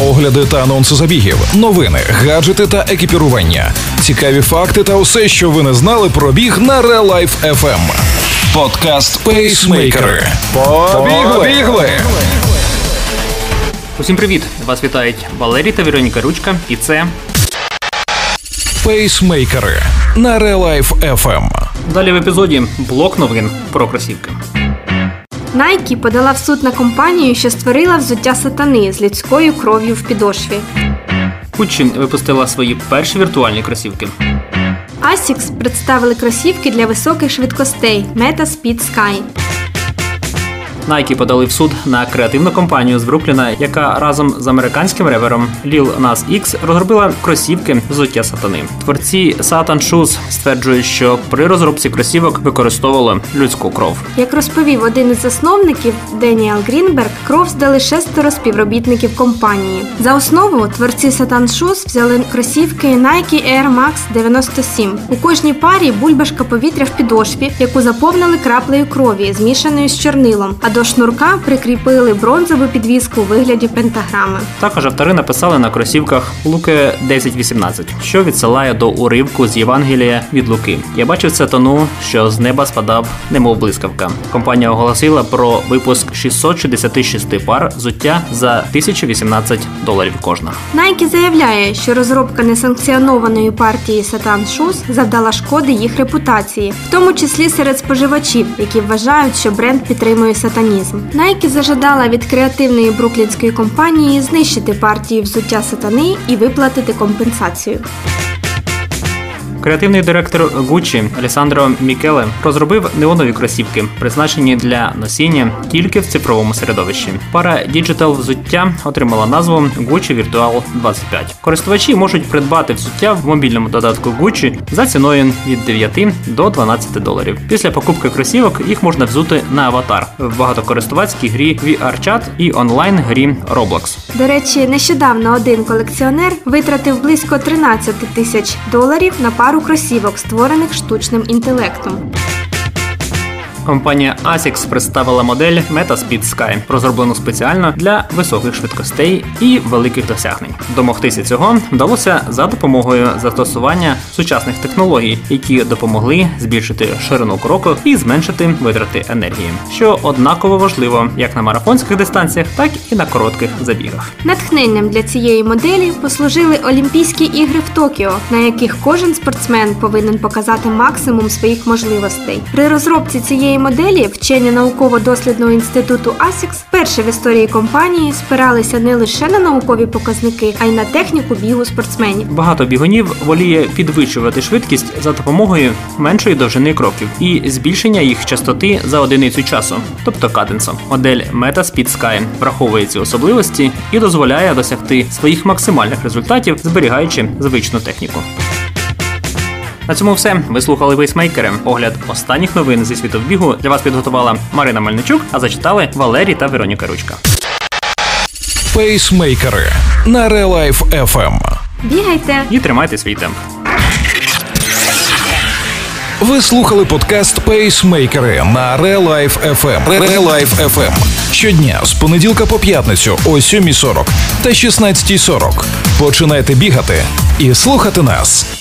огляди та анонси забігів, новини, гаджети та екіпірування, цікаві факти та усе, що ви не знали про біг на Real Life FM. Подкаст Пейсмейкери. Побігли! Усім привіт! Вас вітають Валерій та Вероніка Ручка, і це Пейсмейкери на Real Life FM. далі в епізоді блок новин про кросівки. Nike подала в суд на компанію, що створила взуття сатани з людською кров'ю в підошві. Gucci випустила свої перші віртуальні кросівки. Asics представили кросівки для високих швидкостей Meta Speed Sky. Nike подали в суд на креативну компанію з Брукліна, яка разом з американським ревером Lil Nas X розробила кросівки взуття сатани. Творці Satan Shoes стверджують, що при розробці кросівок використовували людську кров. Як розповів один із засновників Деніел Грінберг, кров здали шестеро співробітників компанії. За основу творці Satan Shoes взяли кросівки Nike Air Max 97. У кожній парі бульбашка повітря в підошві, яку заповнили краплею крові, змішаною з чорнилом. А до шнурка прикріпили бронзову підвіску у вигляді пентаграми. Також автори написали на кросівках Луки 10.18, що відсилає до уривку з Євангелія від Луки. Я бачив це тону, що з неба спадав, немов блискавка. Компанія оголосила про випуск 666 пар взуття за 1018 доларів кожна. Nike заявляє, що розробка несанкціонованої партії Satan Shoes завдала шкоди їх репутації, в тому числі серед споживачів, які вважають, що бренд підтримує сатанізм. Nike зажадала від креативної бруклінської компанії знищити партії взуття сатани і виплатити компенсацію. Креативний директор Gucci Алісандро Мікеле розробив неонові кросівки, призначені для носіння тільки в цифровому середовищі. Пара Digital взуття отримала назву Gucci Virtual 25. Користувачі можуть придбати взуття в мобільному додатку Gucci за ціною від 9 до 12 доларів. Після покупки кросівок їх можна взути на аватар в багатокористувацькій грі VR-Chat і онлайн грі Roblox. До речі, нещодавно один колекціонер витратив близько 13 тисяч доларів на пару кросівок, створених штучним інтелектом. Компанія ASICS представила модель Meta Speed Sky, розроблену спеціально для високих швидкостей і великих досягнень. Домогтися цього вдалося за допомогою застосування сучасних технологій, які допомогли збільшити ширину кроку і зменшити витрати енергії, що однаково важливо як на марафонських дистанціях, так і на коротких забігах. Натхненням для цієї моделі послужили Олімпійські ігри в Токіо, на яких кожен спортсмен повинен показати максимум своїх можливостей. При розробці цієї моделі вчені науково-дослідного інституту ASICS вперше в історії компанії спиралися не лише на наукові показники, а й на техніку бігу спортсменів. Багато бігунів воліє підвищувати швидкість за допомогою меншої довжини кроків і збільшення їх частоти за одиницю часу, тобто каденсом. Модель Meta Speed Sky враховує ці особливості і дозволяє досягти своїх максимальних результатів, зберігаючи звичну техніку. На цьому все. Ви слухали вейсмейкери. Огляд останніх новин зі світу бігу для вас підготувала Марина Мельничук, а зачитали Валерій та Вероніка Ручка. Пейсмейкери на Real Life FM. Бігайте! І тримайте свій темп. Ви слухали подкаст Пейсмейкери на Real Life FM. Real Life FM. Щодня з понеділка по п'ятницю о 7.40 та 16.40. Починайте бігати і слухати нас.